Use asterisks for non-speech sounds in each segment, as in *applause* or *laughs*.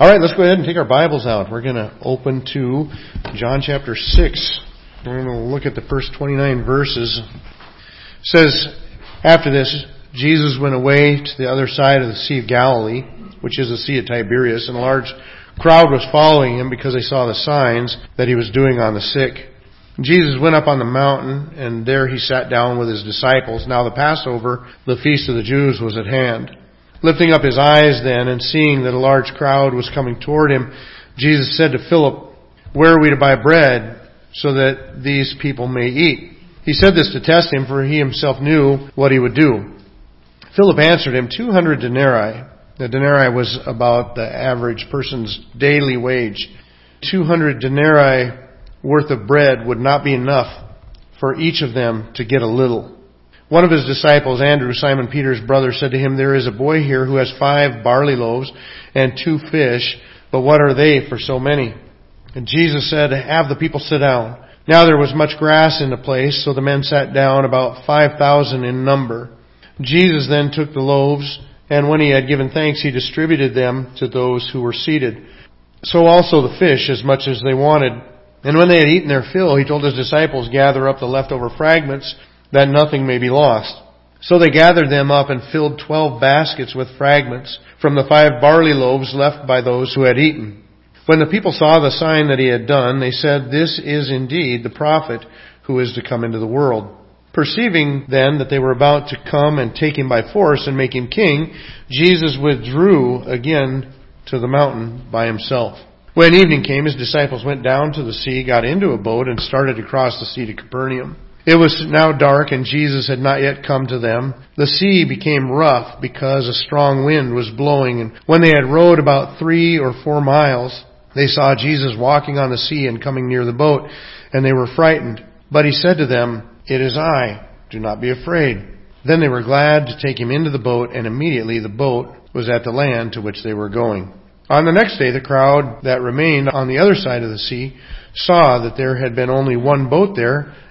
All right, let's go ahead and take our Bibles out. We're going to open to John chapter 6. We're going to look at the first 29 verses. It says, After this, Jesus went away to the other side of the Sea of Galilee, which is the Sea of Tiberias, and a large crowd was following him because they saw the signs that he was doing on the sick. Jesus went up on the mountain, and there he sat down with his disciples. Now the Passover, the feast of the Jews, was at hand. Lifting up his eyes then and seeing that a large crowd was coming toward him, Jesus said to Philip, Where are we to buy bread so that these people may eat? He said this to test him, for he himself knew what he would do. Philip answered him, 200 denarii. The denarii was about the average person's daily wage. 200 denarii worth of bread would not be enough for each of them to get a little. One of his disciples, Andrew, Simon Peter's brother, said to him, There is a boy here who has five barley loaves and two fish, but what are they for so many? And Jesus said, Have the people sit down. Now there was much grass in the place, so the men sat down, about five thousand in number. Jesus then took the loaves, and when he had given thanks, he distributed them to those who were seated. So also the fish, as much as they wanted. And when they had eaten their fill, he told his disciples, Gather up the leftover fragments that nothing may be lost. So they gathered them up and filled twelve baskets with fragments from the five barley loaves left by those who had eaten. When the people saw the sign that he had done, they said, This is indeed the prophet who is to come into the world. Perceiving then that they were about to come and take him by force and make him king, Jesus withdrew again to the mountain by himself. When evening came, his disciples went down to the sea, got into a boat, and started to cross the sea to Capernaum. It was now dark and Jesus had not yet come to them. The sea became rough because a strong wind was blowing and when they had rowed about three or four miles, they saw Jesus walking on the sea and coming near the boat and they were frightened. But he said to them, It is I. Do not be afraid. Then they were glad to take him into the boat and immediately the boat was at the land to which they were going. On the next day, the crowd that remained on the other side of the sea saw that there had been only one boat there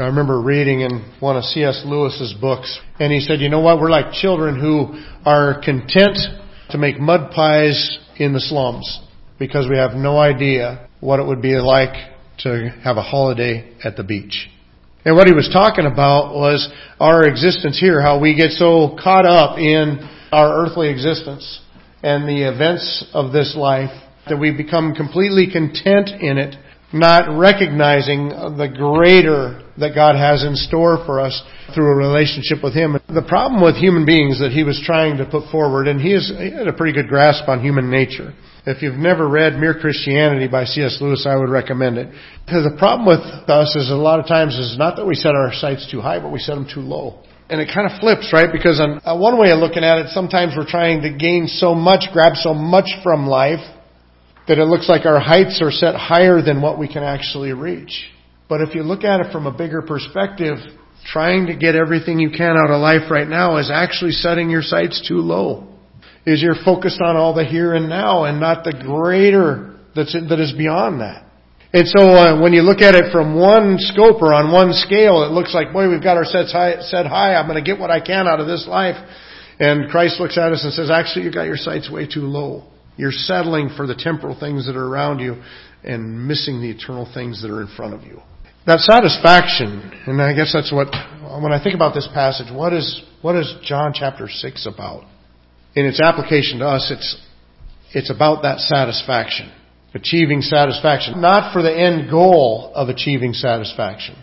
I remember reading in one of C.S. Lewis's books, and he said, you know what, we're like children who are content to make mud pies in the slums because we have no idea what it would be like to have a holiday at the beach. And what he was talking about was our existence here, how we get so caught up in our earthly existence and the events of this life that we become completely content in it not recognizing the greater that God has in store for us through a relationship with Him. The problem with human beings that he was trying to put forward, and he, is, he had a pretty good grasp on human nature. If you've never read Mere Christianity by C.S. Lewis, I would recommend it. The problem with us is a lot of times is not that we set our sights too high, but we set them too low. And it kind of flips, right? Because on uh, one way of looking at it, sometimes we're trying to gain so much, grab so much from life, that it looks like our heights are set higher than what we can actually reach. But if you look at it from a bigger perspective, trying to get everything you can out of life right now is actually setting your sights too low. Is you're focused on all the here and now and not the greater that's, that is beyond that. And so uh, when you look at it from one scope or on one scale, it looks like, boy, we've got our sets high, set high. I'm going to get what I can out of this life. And Christ looks at us and says, actually, you've got your sights way too low. You're settling for the temporal things that are around you and missing the eternal things that are in front of you. That satisfaction, and I guess that's what, when I think about this passage, what is, what is John chapter 6 about? In its application to us, it's, it's about that satisfaction. Achieving satisfaction. Not for the end goal of achieving satisfaction.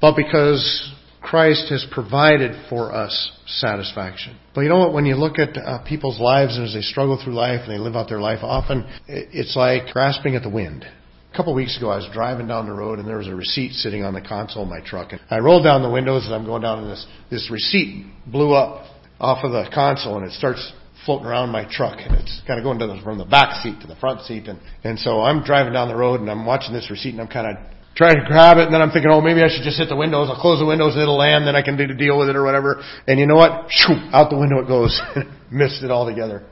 but because Christ has provided for us satisfaction. But you know what? When you look at uh, people's lives and as they struggle through life and they live out their life, often it's like grasping at the wind. A couple of weeks ago, I was driving down the road and there was a receipt sitting on the console of my truck. And I rolled down the windows and I'm going down and this, this receipt blew up off of the console and it starts floating around my truck and it's kind of going the, from the back seat to the front seat and, and so I'm driving down the road and I'm watching this receipt and I'm kind of trying to grab it and then I'm thinking, oh maybe I should just hit the windows, I'll close the windows and it'll land, then I can do deal with it or whatever. And you know what? Shoo, out the window it goes. *laughs* Missed it altogether.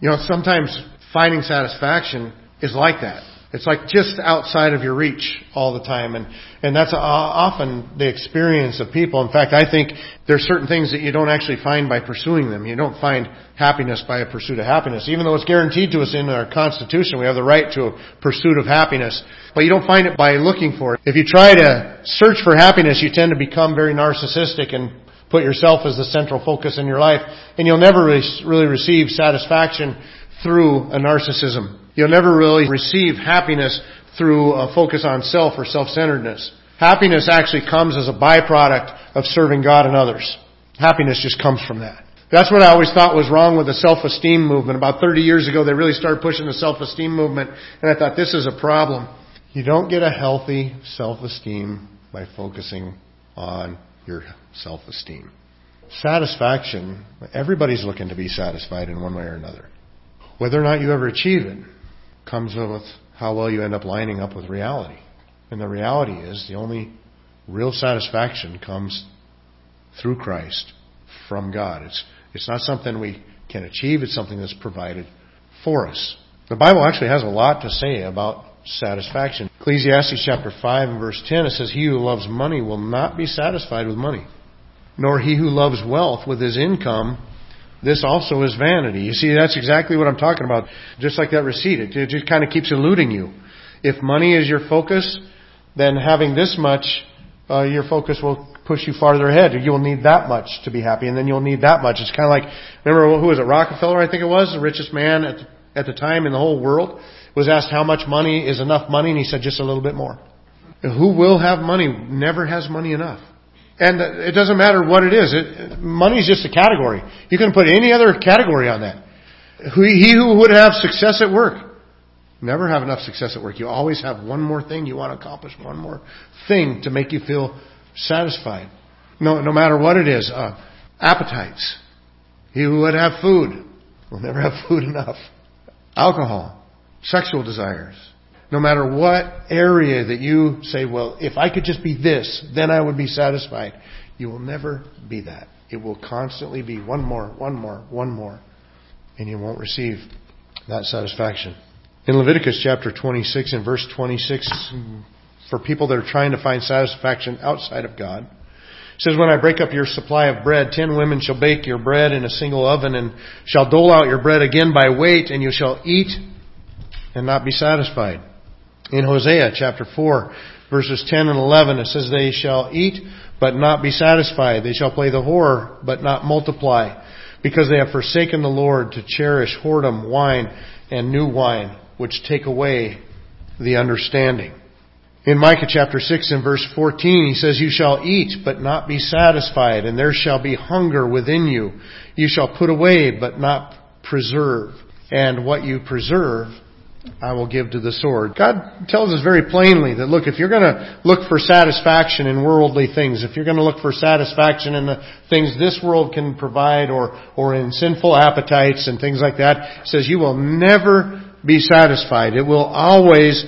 You know, sometimes finding satisfaction is like that. It's like just outside of your reach all the time. And, and that's uh, often the experience of people. In fact, I think there's certain things that you don't actually find by pursuing them. You don't find happiness by a pursuit of happiness. Even though it's guaranteed to us in our Constitution, we have the right to a pursuit of happiness. But you don't find it by looking for it. If you try to search for happiness, you tend to become very narcissistic and put yourself as the central focus in your life. And you'll never really receive satisfaction through a narcissism. You'll never really receive happiness through a focus on self or self-centeredness. Happiness actually comes as a byproduct of serving God and others. Happiness just comes from that. That's what I always thought was wrong with the self-esteem movement. About 30 years ago, they really started pushing the self-esteem movement, and I thought this is a problem. You don't get a healthy self-esteem by focusing on your self-esteem. Satisfaction, everybody's looking to be satisfied in one way or another. Whether or not you ever achieve it comes with how well you end up lining up with reality. And the reality is the only real satisfaction comes through Christ from God. It's, it's not something we can achieve, it's something that's provided for us. The Bible actually has a lot to say about satisfaction. Ecclesiastes chapter 5 and verse 10, it says, He who loves money will not be satisfied with money, nor he who loves wealth with his income this also is vanity. You see, that's exactly what I'm talking about. Just like that receipt, it, just kind of keeps eluding you. If money is your focus, then having this much, uh, your focus will push you farther ahead. You'll need that much to be happy, and then you'll need that much. It's kind of like, remember who was it? Rockefeller, I think it was, the richest man at the, at the time in the whole world, was asked how much money is enough money, and he said just a little bit more. Who will have money never has money enough. And it doesn't matter what it is. It, money is just a category. You can put any other category on that. He who would have success at work never have enough success at work. You always have one more thing you want to accomplish, one more thing to make you feel satisfied. No, no matter what it is. Uh, appetites. He who would have food will never have food enough. Alcohol. Sexual desires no matter what area that you say, well, if I could just be this, then I would be satisfied. You will never be that. It will constantly be one more, one more, one more. And you won't receive that satisfaction. In Leviticus chapter 26 and verse 26, for people that are trying to find satisfaction outside of God, it says, When I break up your supply of bread, ten women shall bake your bread in a single oven, and shall dole out your bread again by weight, and you shall eat and not be satisfied. In Hosea chapter 4, verses 10 and 11, it says, They shall eat, but not be satisfied. They shall play the whore, but not multiply. Because they have forsaken the Lord to cherish whoredom, wine, and new wine, which take away the understanding. In Micah chapter 6 and verse 14, he says, You shall eat, but not be satisfied, and there shall be hunger within you. You shall put away, but not preserve. And what you preserve, I will give to the sword. God tells us very plainly that look, if you're going to look for satisfaction in worldly things, if you're going to look for satisfaction in the things this world can provide or, or in sinful appetites and things like that, says you will never be satisfied. It will always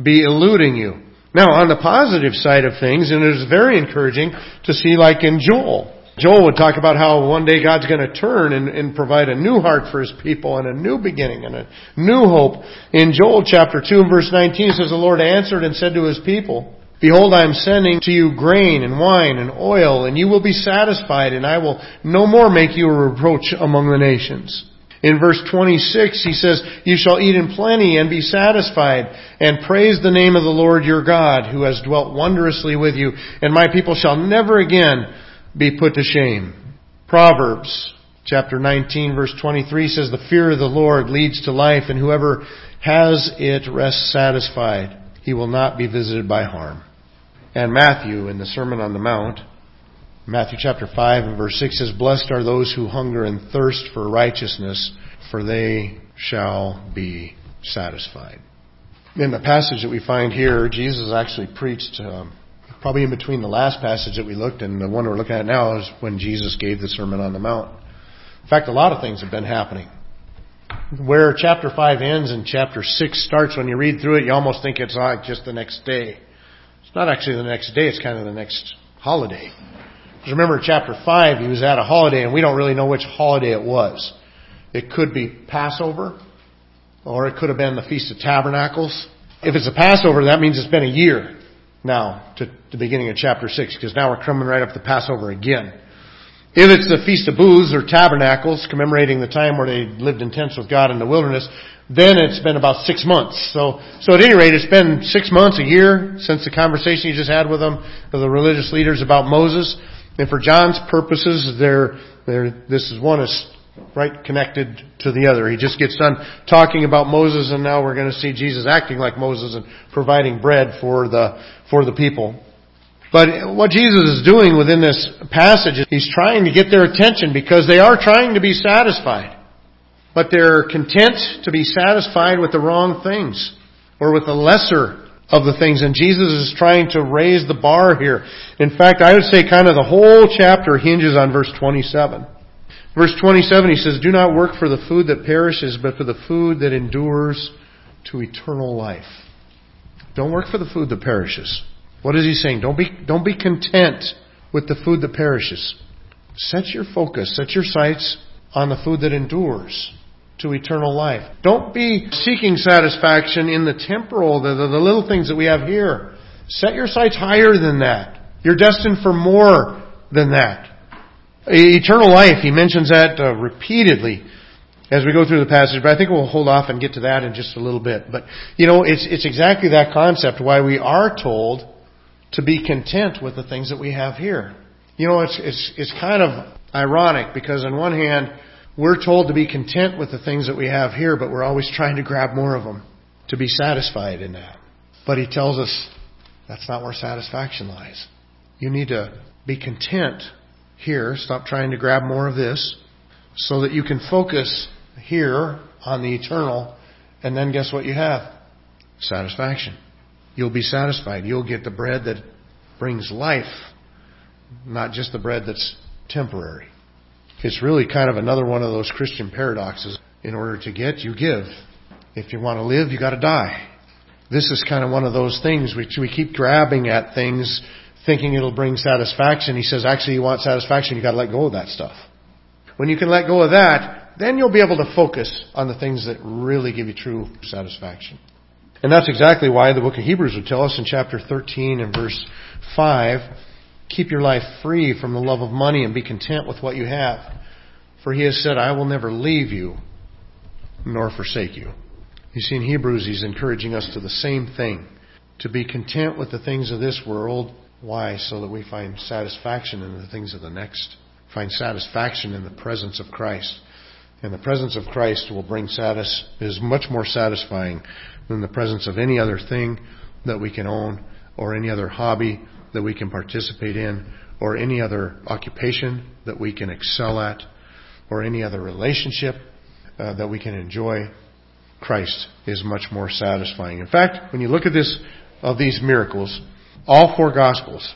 be eluding you. Now, on the positive side of things, and it is very encouraging to see like in Joel, Joel would talk about how one day God's going to turn and, and, provide a new heart for His people and a new beginning and a new hope. In Joel chapter 2 and verse 19 it says, The Lord answered and said to His people, Behold, I am sending to you grain and wine and oil, and you will be satisfied, and I will no more make you a reproach among the nations. In verse 26, he says, You shall eat in plenty and be satisfied, and praise the name of the Lord your God, who has dwelt wondrously with you, and my people shall never again be put to shame. Proverbs chapter 19 verse 23 says, The fear of the Lord leads to life, and whoever has it rests satisfied. He will not be visited by harm. and Matthew in the Sermon on the Mount. Matthew chapter 5 and verse 6 says, Blessed are those who hunger and thirst for righteousness, for they shall be satisfied. In the passage that we find here, Jesus actually preached, um, probably in between the last passage that we looked and the one we're looking at now is when Jesus gave the Sermon on the Mount. In fact, a lot of things have been happening. Where chapter 5 ends and chapter 6 starts, when you read through it, you almost think it's like just the next day. It's not actually the next day, it's kind of the next holiday. Because remember, chapter 5, he was at a holiday, and we don't really know which holiday it was. It could be Passover, or it could have been the Feast of Tabernacles. If it's a Passover, that means it's been a year now to the beginning of chapter 6, because now we're coming right up to Passover again. If it's the Feast of Booths or Tabernacles, commemorating the time where they lived in tents with God in the wilderness, then it's been about six months. So, so at any rate, it's been six months, a year, since the conversation you just had with them, the religious leaders about Moses. And for John's purposes, they're, they're, this is one is right connected to the other. He just gets done talking about Moses and now we're going to see Jesus acting like Moses and providing bread for the, for the people. But what Jesus is doing within this passage is he's trying to get their attention because they are trying to be satisfied. But they're content to be satisfied with the wrong things or with the lesser of the things. And Jesus is trying to raise the bar here. In fact, I would say kind of the whole chapter hinges on verse 27. Verse 27, he says, Do not work for the food that perishes, but for the food that endures to eternal life. Don't work for the food that perishes. What is he saying? Don't be, don't be content with the food that perishes. Set your focus, set your sights on the food that endures to eternal life. Don't be seeking satisfaction in the temporal, the, the, the little things that we have here. Set your sights higher than that. You're destined for more than that. Eternal life, he mentions that uh, repeatedly as we go through the passage, but I think we'll hold off and get to that in just a little bit. But, you know, it's, it's exactly that concept why we are told to be content with the things that we have here. You know, it's, it's, it's kind of ironic because on one hand, we're told to be content with the things that we have here, but we're always trying to grab more of them, to be satisfied in that. But he tells us that's not where satisfaction lies. You need to be content here, stop trying to grab more of this, so that you can focus here on the eternal, and then guess what you have? Satisfaction. You'll be satisfied. You'll get the bread that brings life, not just the bread that's temporary. It's really kind of another one of those Christian paradoxes. In order to get, you give. If you want to live, you got to die. This is kind of one of those things which we keep grabbing at things thinking it'll bring satisfaction. He says, actually, you want satisfaction, you got to let go of that stuff. When you can let go of that, then you'll be able to focus on the things that really give you true satisfaction. And that's exactly why the book of Hebrews would tell us in chapter 13 and verse 5, keep your life free from the love of money and be content with what you have. For he has said, I will never leave you nor forsake you. You see, in Hebrews, he's encouraging us to the same thing. To be content with the things of this world. Why? So that we find satisfaction in the things of the next. Find satisfaction in the presence of Christ. And the presence of Christ will bring satis- is much more satisfying than the presence of any other thing that we can own or any other hobby that we can participate in or any other occupation that we can excel at or any other relationship uh, that we can enjoy. Christ is much more satisfying. In fact, when you look at this of these miracles, all four gospels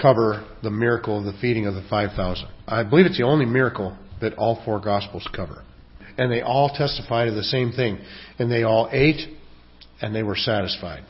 cover the miracle of the feeding of the 5,000. I believe it's the only miracle that all four gospels cover. And they all testify to the same thing. And they all ate and they were satisfied.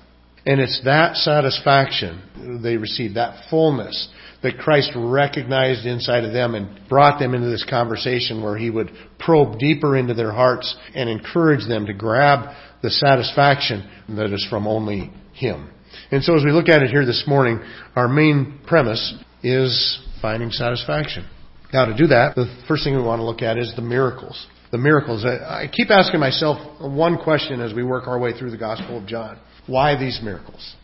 And it's that satisfaction they received, that fullness that Christ recognized inside of them and brought them into this conversation where he would probe deeper into their hearts and encourage them to grab the satisfaction that is from only him. And so as we look at it here this morning, our main premise is finding satisfaction. Now to do that, the first thing we want to look at is the miracles. The miracles. I keep asking myself one question as we work our way through the Gospel of John. Why these miracles?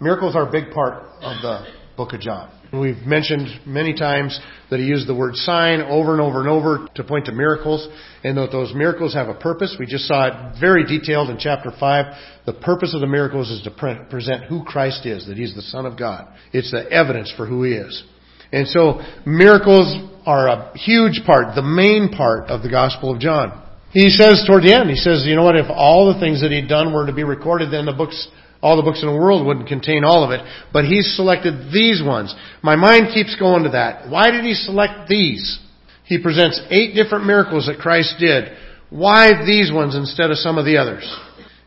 Miracles are a big part of the book of John. We've mentioned many times that he used the word sign over and over and over to point to miracles, and that those miracles have a purpose. We just saw it very detailed in chapter 5. The purpose of the miracles is to pre- present who Christ is, that he's the Son of God. It's the evidence for who he is. And so miracles are a huge part, the main part of the Gospel of John. He says toward the end, he says, you know what, if all the things that he'd done were to be recorded, then the books all the books in the world wouldn't contain all of it, but he's selected these ones. My mind keeps going to that. Why did he select these? He presents eight different miracles that Christ did. Why these ones instead of some of the others?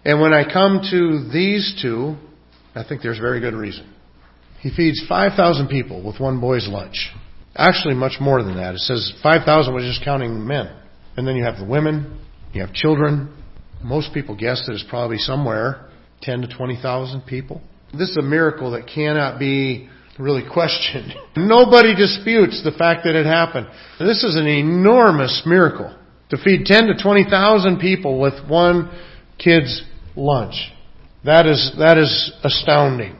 And when I come to these two, I think there's very good reason. He feeds 5,000 people with one boy's lunch. Actually, much more than that. It says 5,000 was just counting men. And then you have the women, you have children. Most people guess that it's probably somewhere 10 to 20,000 people. This is a miracle that cannot be really questioned. *laughs* Nobody disputes the fact that it happened. This is an enormous miracle to feed 10 to 20,000 people with one kid's lunch. That is, that is astounding.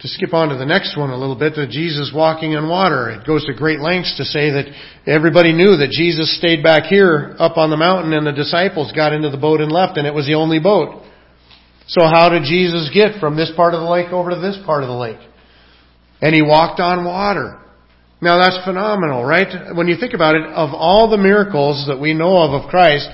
To skip on to the next one a little bit, that Jesus walking on water. It goes to great lengths to say that everybody knew that Jesus stayed back here up on the mountain and the disciples got into the boat and left and it was the only boat. So how did Jesus get from this part of the lake over to this part of the lake? And he walked on water. Now that's phenomenal, right? When you think about it, of all the miracles that we know of of Christ,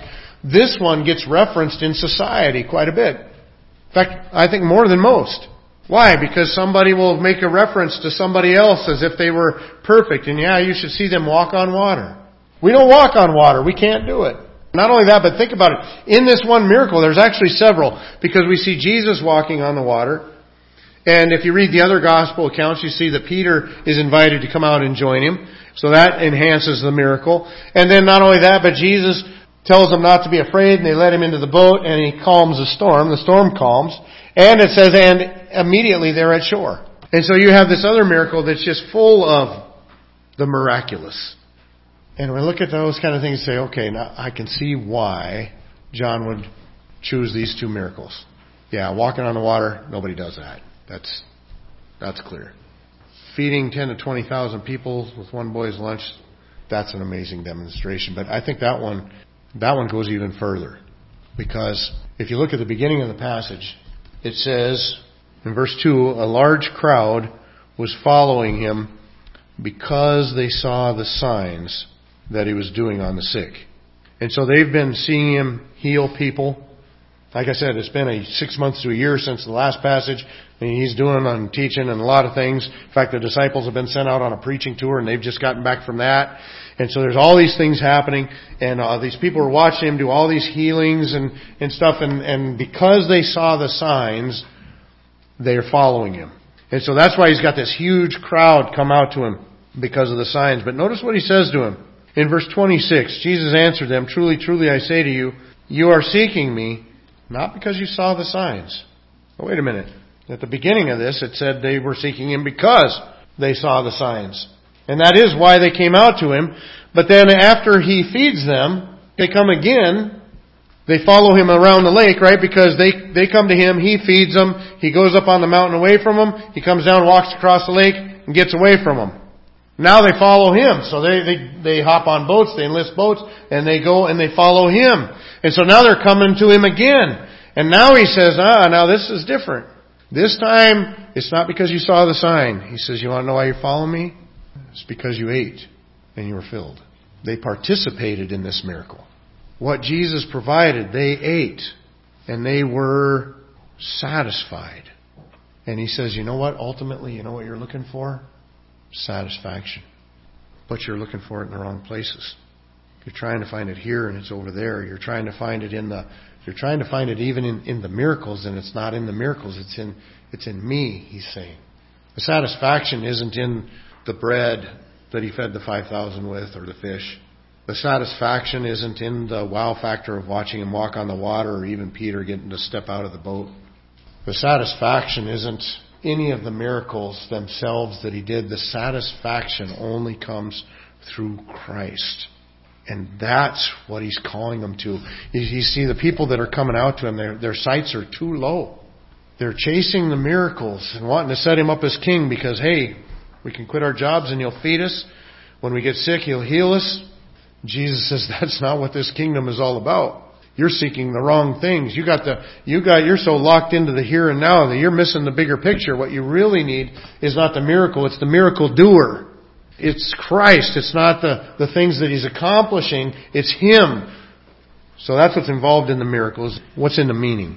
this one gets referenced in society quite a bit. In fact, I think more than most. Why? Because somebody will make a reference to somebody else as if they were perfect, and yeah, you should see them walk on water. We don't walk on water. We can't do it. Not only that, but think about it. In this one miracle, there's actually several, because we see Jesus walking on the water. And if you read the other gospel accounts, you see that Peter is invited to come out and join him. So that enhances the miracle. And then not only that, but Jesus tells them not to be afraid, and they let him into the boat, and he calms the storm. The storm calms. And it says, and immediately they're at shore. And so you have this other miracle that's just full of the miraculous. And we look at those kind of things and say, okay, now I can see why John would choose these two miracles. Yeah, walking on the water, nobody does that. That's that's clear. Feeding 10 to 20,000 people with one boy's lunch, that's an amazing demonstration. But I think that one that one goes even further. Because if you look at the beginning of the passage, it says in verse 2, a large crowd was following him because they saw the signs that he was doing on the sick. And so they've been seeing him heal people. Like I said, it's been a six months to a year since the last passage. I mean, he's doing on teaching and a lot of things. In fact, the disciples have been sent out on a preaching tour and they've just gotten back from that. And so there's all these things happening and uh, these people are watching him do all these healings and, and stuff and, and because they saw the signs, they're following him. And so that's why he's got this huge crowd come out to him because of the signs. But notice what he says to him. In verse 26, Jesus answered them, Truly, truly, I say to you, you are seeking me, not because you saw the signs. Oh, wait a minute. At the beginning of this, it said they were seeking him because they saw the signs. And that is why they came out to him. But then after he feeds them, they come again. They follow him around the lake, right? Because they, they come to him, he feeds them, he goes up on the mountain away from them, he comes down, walks across the lake, and gets away from them. Now they follow him. So they, they, they hop on boats, they enlist boats, and they go and they follow him. And so now they're coming to him again. And now he says, ah, now this is different. This time, it's not because you saw the sign. He says, you want to know why you follow me? It's because you ate and you were filled. They participated in this miracle. What Jesus provided, they ate and they were satisfied. And he says, you know what? Ultimately, you know what you're looking for? Satisfaction. But you're looking for it in the wrong places. You're trying to find it here and it's over there. You're trying to find it in the you're trying to find it even in, in the miracles and it's not in the miracles, it's in it's in me, he's saying. The satisfaction isn't in the bread that he fed the five thousand with or the fish. The satisfaction isn't in the wow factor of watching him walk on the water or even Peter getting to step out of the boat. The satisfaction isn't any of the miracles themselves that he did, the satisfaction only comes through Christ. And that's what he's calling them to. You see, the people that are coming out to him, their, their sights are too low. They're chasing the miracles and wanting to set him up as king because, hey, We can quit our jobs and He'll feed us. When we get sick, He'll heal us. Jesus says *laughs* that's not what this kingdom is all about. You're seeking the wrong things. You got the, you got, you're so locked into the here and now that you're missing the bigger picture. What you really need is not the miracle, it's the miracle doer. It's Christ. It's not the, the things that He's accomplishing. It's Him. So that's what's involved in the miracles. What's in the meaning?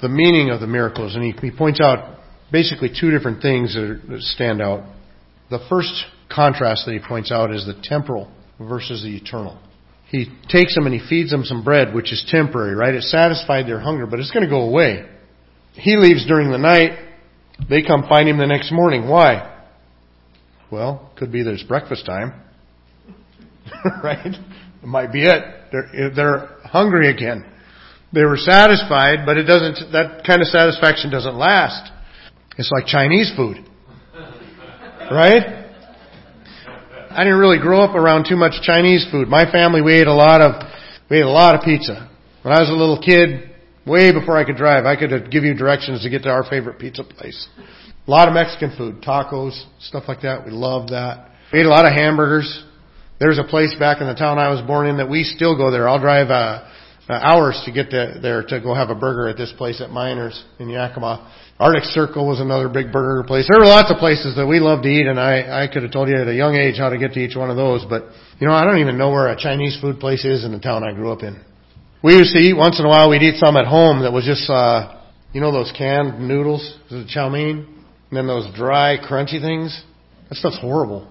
The meaning of the miracles. And he, he points out basically two different things that, are, that stand out. The first contrast that he points out is the temporal versus the eternal. He takes them and he feeds them some bread, which is temporary, right? It satisfied their hunger, but it's going to go away. He leaves during the night. They come find him the next morning. Why? Well, could be there's breakfast time. *laughs* right? It might be it. They're, they're hungry again. They were satisfied, but it doesn't, that kind of satisfaction doesn't last. It's like Chinese food. Right? I didn't really grow up around too much Chinese food. My family, we ate a lot of, we ate a lot of pizza. When I was a little kid, way before I could drive, I could give you directions to get to our favorite pizza place. A lot of Mexican food, tacos, stuff like that. We loved that. We ate a lot of hamburgers. There's a place back in the town I was born in that we still go there. I'll drive uh, uh, hours to get to, there to go have a burger at this place at Miners in Yakima. Arctic Circle was another big burger place. There were lots of places that we love to eat, and I, I could have told you at a young age how to get to each one of those. But you know, I don't even know where a Chinese food place is in the town I grew up in. We used to eat once in a while. We'd eat some at home that was just, uh, you know, those canned noodles, the chow mein, and then those dry, crunchy things. That stuff's horrible.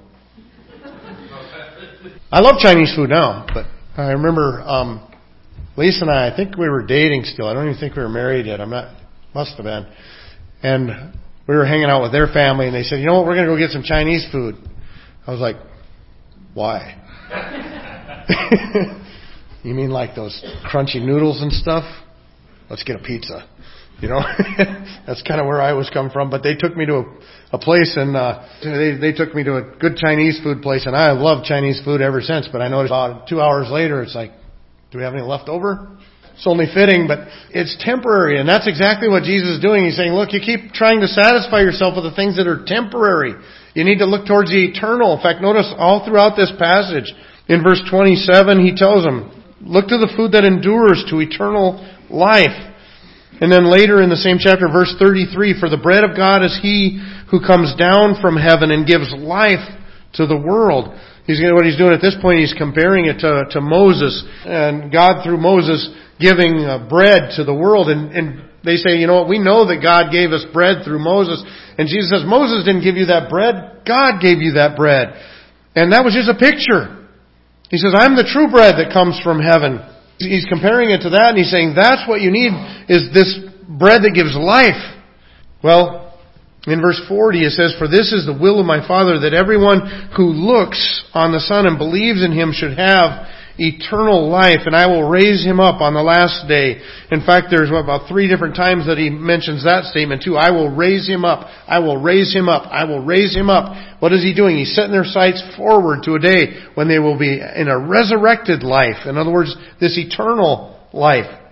I love Chinese food now, but I remember um, Lisa and I. I think we were dating still. I don't even think we were married yet. I'm not. Must have been. And we were hanging out with their family, and they said, "You know what? We're going to go get some Chinese food." I was like, "Why?" *laughs* you mean like those crunchy noodles and stuff? Let's get a pizza. You know, *laughs* that's kind of where I was come from. But they took me to a, a place, and uh, they they took me to a good Chinese food place, and I loved Chinese food ever since. But I noticed about two hours later, it's like, do we have any left over? It's only fitting, but it's temporary, and that's exactly what Jesus is doing. He's saying, look, you keep trying to satisfy yourself with the things that are temporary. You need to look towards the eternal. In fact, notice all throughout this passage, in verse 27, he tells them, look to the food that endures to eternal life. And then later in the same chapter, verse 33, for the bread of God is he who comes down from heaven and gives life to the world. He's what he's doing at this point. He's comparing it to, to Moses and God through Moses giving uh, bread to the world. And, and they say, you know what? We know that God gave us bread through Moses. And Jesus says, Moses didn't give you that bread. God gave you that bread. And that was just a picture. He says, I'm the true bread that comes from heaven. He's comparing it to that and he's saying that's what you need is this bread that gives life. Well, in verse 40 it says, For this is the will of my Father that everyone who looks on the Son and believes in Him should have eternal life, and I will raise him up on the last day. In fact, there's about three different times that he mentions that statement too. I will raise him up. I will raise him up. I will raise him up. What is he doing? He's setting their sights forward to a day when they will be in a resurrected life. In other words, this eternal life.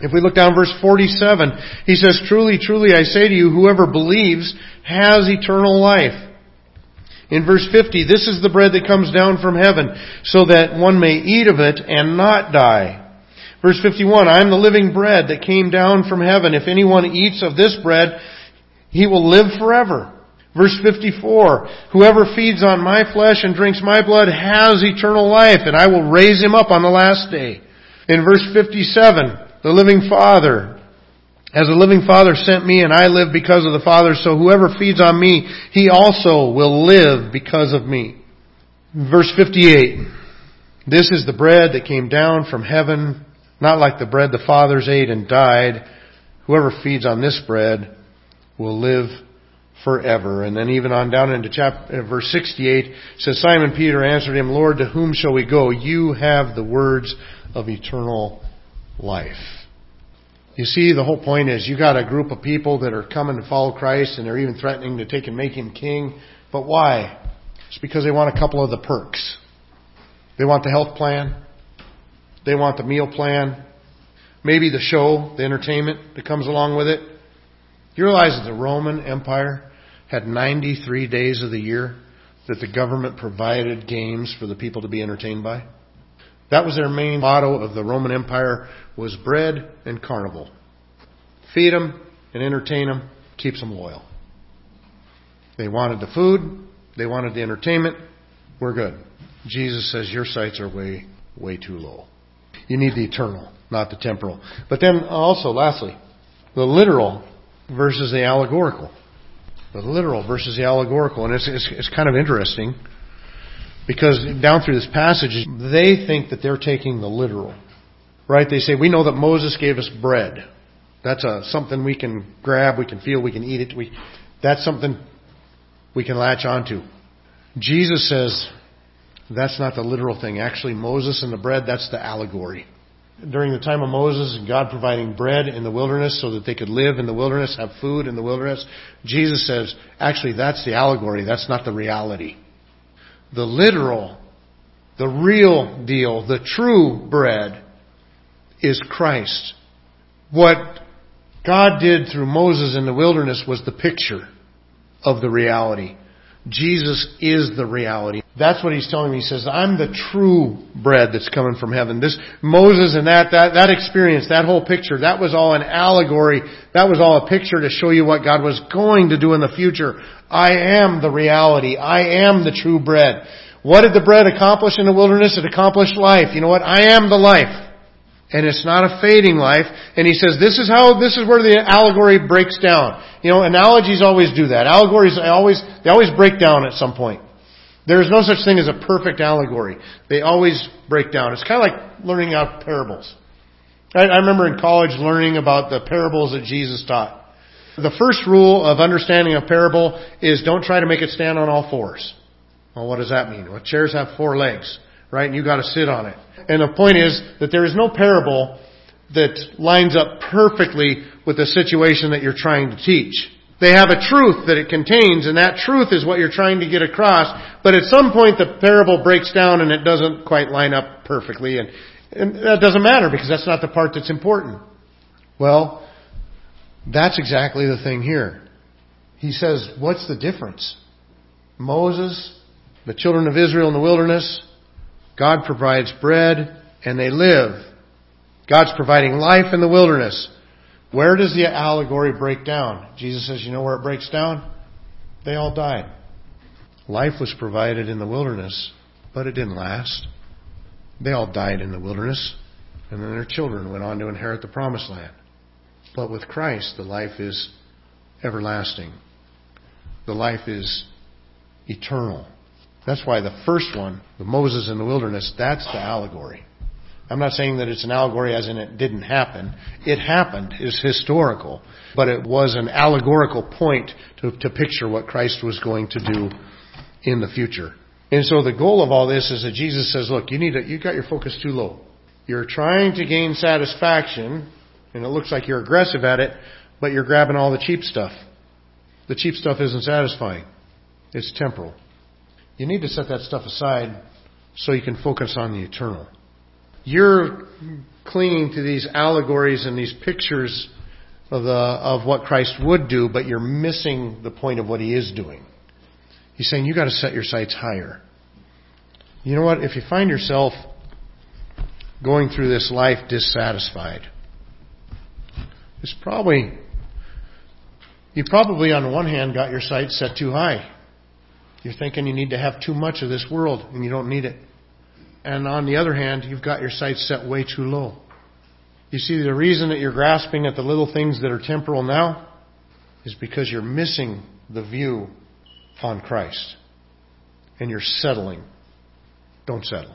If we look down verse 47, he says, Truly, truly, I say to you, whoever believes has eternal life. In verse 50, this is the bread that comes down from heaven, so that one may eat of it and not die. Verse 51, I am the living bread that came down from heaven. If anyone eats of this bread, he will live forever. Verse 54, whoever feeds on my flesh and drinks my blood has eternal life, and I will raise him up on the last day. In verse 57, the living Father as the living Father sent me and I live because of the Father, so whoever feeds on me, he also will live because of me. Verse 58. This is the bread that came down from heaven, not like the bread the fathers ate and died. Whoever feeds on this bread will live forever. And then even on down into chapter, uh, verse 68 says, Simon Peter answered him, Lord, to whom shall we go? You have the words of eternal life. You see, the whole point is you got a group of people that are coming to follow Christ and they're even threatening to take and make him king. But why? It's because they want a couple of the perks. They want the health plan. They want the meal plan. Maybe the show, the entertainment that comes along with it. You realize that the Roman Empire had 93 days of the year that the government provided games for the people to be entertained by. That was their main motto of the Roman Empire was bread and carnival. Feed them and entertain them, keeps them loyal. They wanted the food, they wanted the entertainment, we're good. Jesus says your sights are way, way too low. You need the eternal, not the temporal. But then also, lastly, the literal versus the allegorical. The literal versus the allegorical. And it's, it's, it's kind of interesting because down through this passage, they think that they're taking the literal. Right? They say, we know that Moses gave us bread. That's a, something we can grab, we can feel, we can eat it. We, that's something we can latch onto. Jesus says that's not the literal thing. Actually, Moses and the bread, that's the allegory during the time of Moses and God providing bread in the wilderness so that they could live in the wilderness, have food in the wilderness, Jesus says, actually, that's the allegory. That's not the reality. The literal, the real deal, the true bread is Christ. What God did through Moses in the wilderness was the picture of the reality. Jesus is the reality. That's what he's telling me. He says, I'm the true bread that's coming from heaven. This Moses and that, that, that experience, that whole picture, that was all an allegory. That was all a picture to show you what God was going to do in the future. I am the reality. I am the true bread. What did the bread accomplish in the wilderness? It accomplished life. You know what? I am the life and it's not a fading life. And he says this is how, this is where the allegory breaks down. You know, analogies always do that. Allegories always, they always break down at some point. There is no such thing as a perfect allegory. They always break down. It's kind of like learning out parables. I, I remember in college learning about the parables that Jesus taught. The first rule of understanding a parable is don't try to make it stand on all fours. Well, what does that mean? Well, chairs have four legs right? And you got to sit on it. And the point is that there is no parable that lines up perfectly with the situation that you're trying to teach. They have a truth that it contains, and that truth is what you're trying to get across. But at some point, the parable breaks down and it doesn't quite line up perfectly, and, and that doesn't matter because that's not the part that's important. Well, that's exactly the thing here. He says, what's the difference? Moses, the children of Israel in the wilderness, God provides bread and they live. God's providing life in the wilderness. Where does the allegory break down? Jesus says, you know where it breaks down? They all died. Life was provided in the wilderness, but it didn't last. They all died in the wilderness, and then their children went on to inherit the promised land. But with Christ, the life is everlasting. The life is eternal. That's why the first one, the Moses in the wilderness, that's the allegory. I'm not saying that it's an allegory as in it didn't happen. It happened, It's historical, but it was an allegorical point to, to picture what Christ was going to do in the future. And so the goal of all this is that Jesus says, look, you need to, you've got your focus too low. You're trying to gain satisfaction, and it looks like you're aggressive at it, but you're grabbing all the cheap stuff. The cheap stuff isn't satisfying. It's temporal. You need to set that stuff aside so you can focus on the eternal. You're clinging to these allegories and these pictures of, the, of what Christ would do, but you're missing the point of what he is doing. He's saying you've got to set your sights higher. You know what? If you find yourself going through this life dissatisfied, it's probably you probably on the one hand got your sights set too high. You're thinking you need to have too much of this world and you don't need it. And on the other hand, you've got your sights set way too low. You see, the reason that you're grasping at the little things that are temporal now is because you're missing the view on Christ. And you're settling. Don't settle.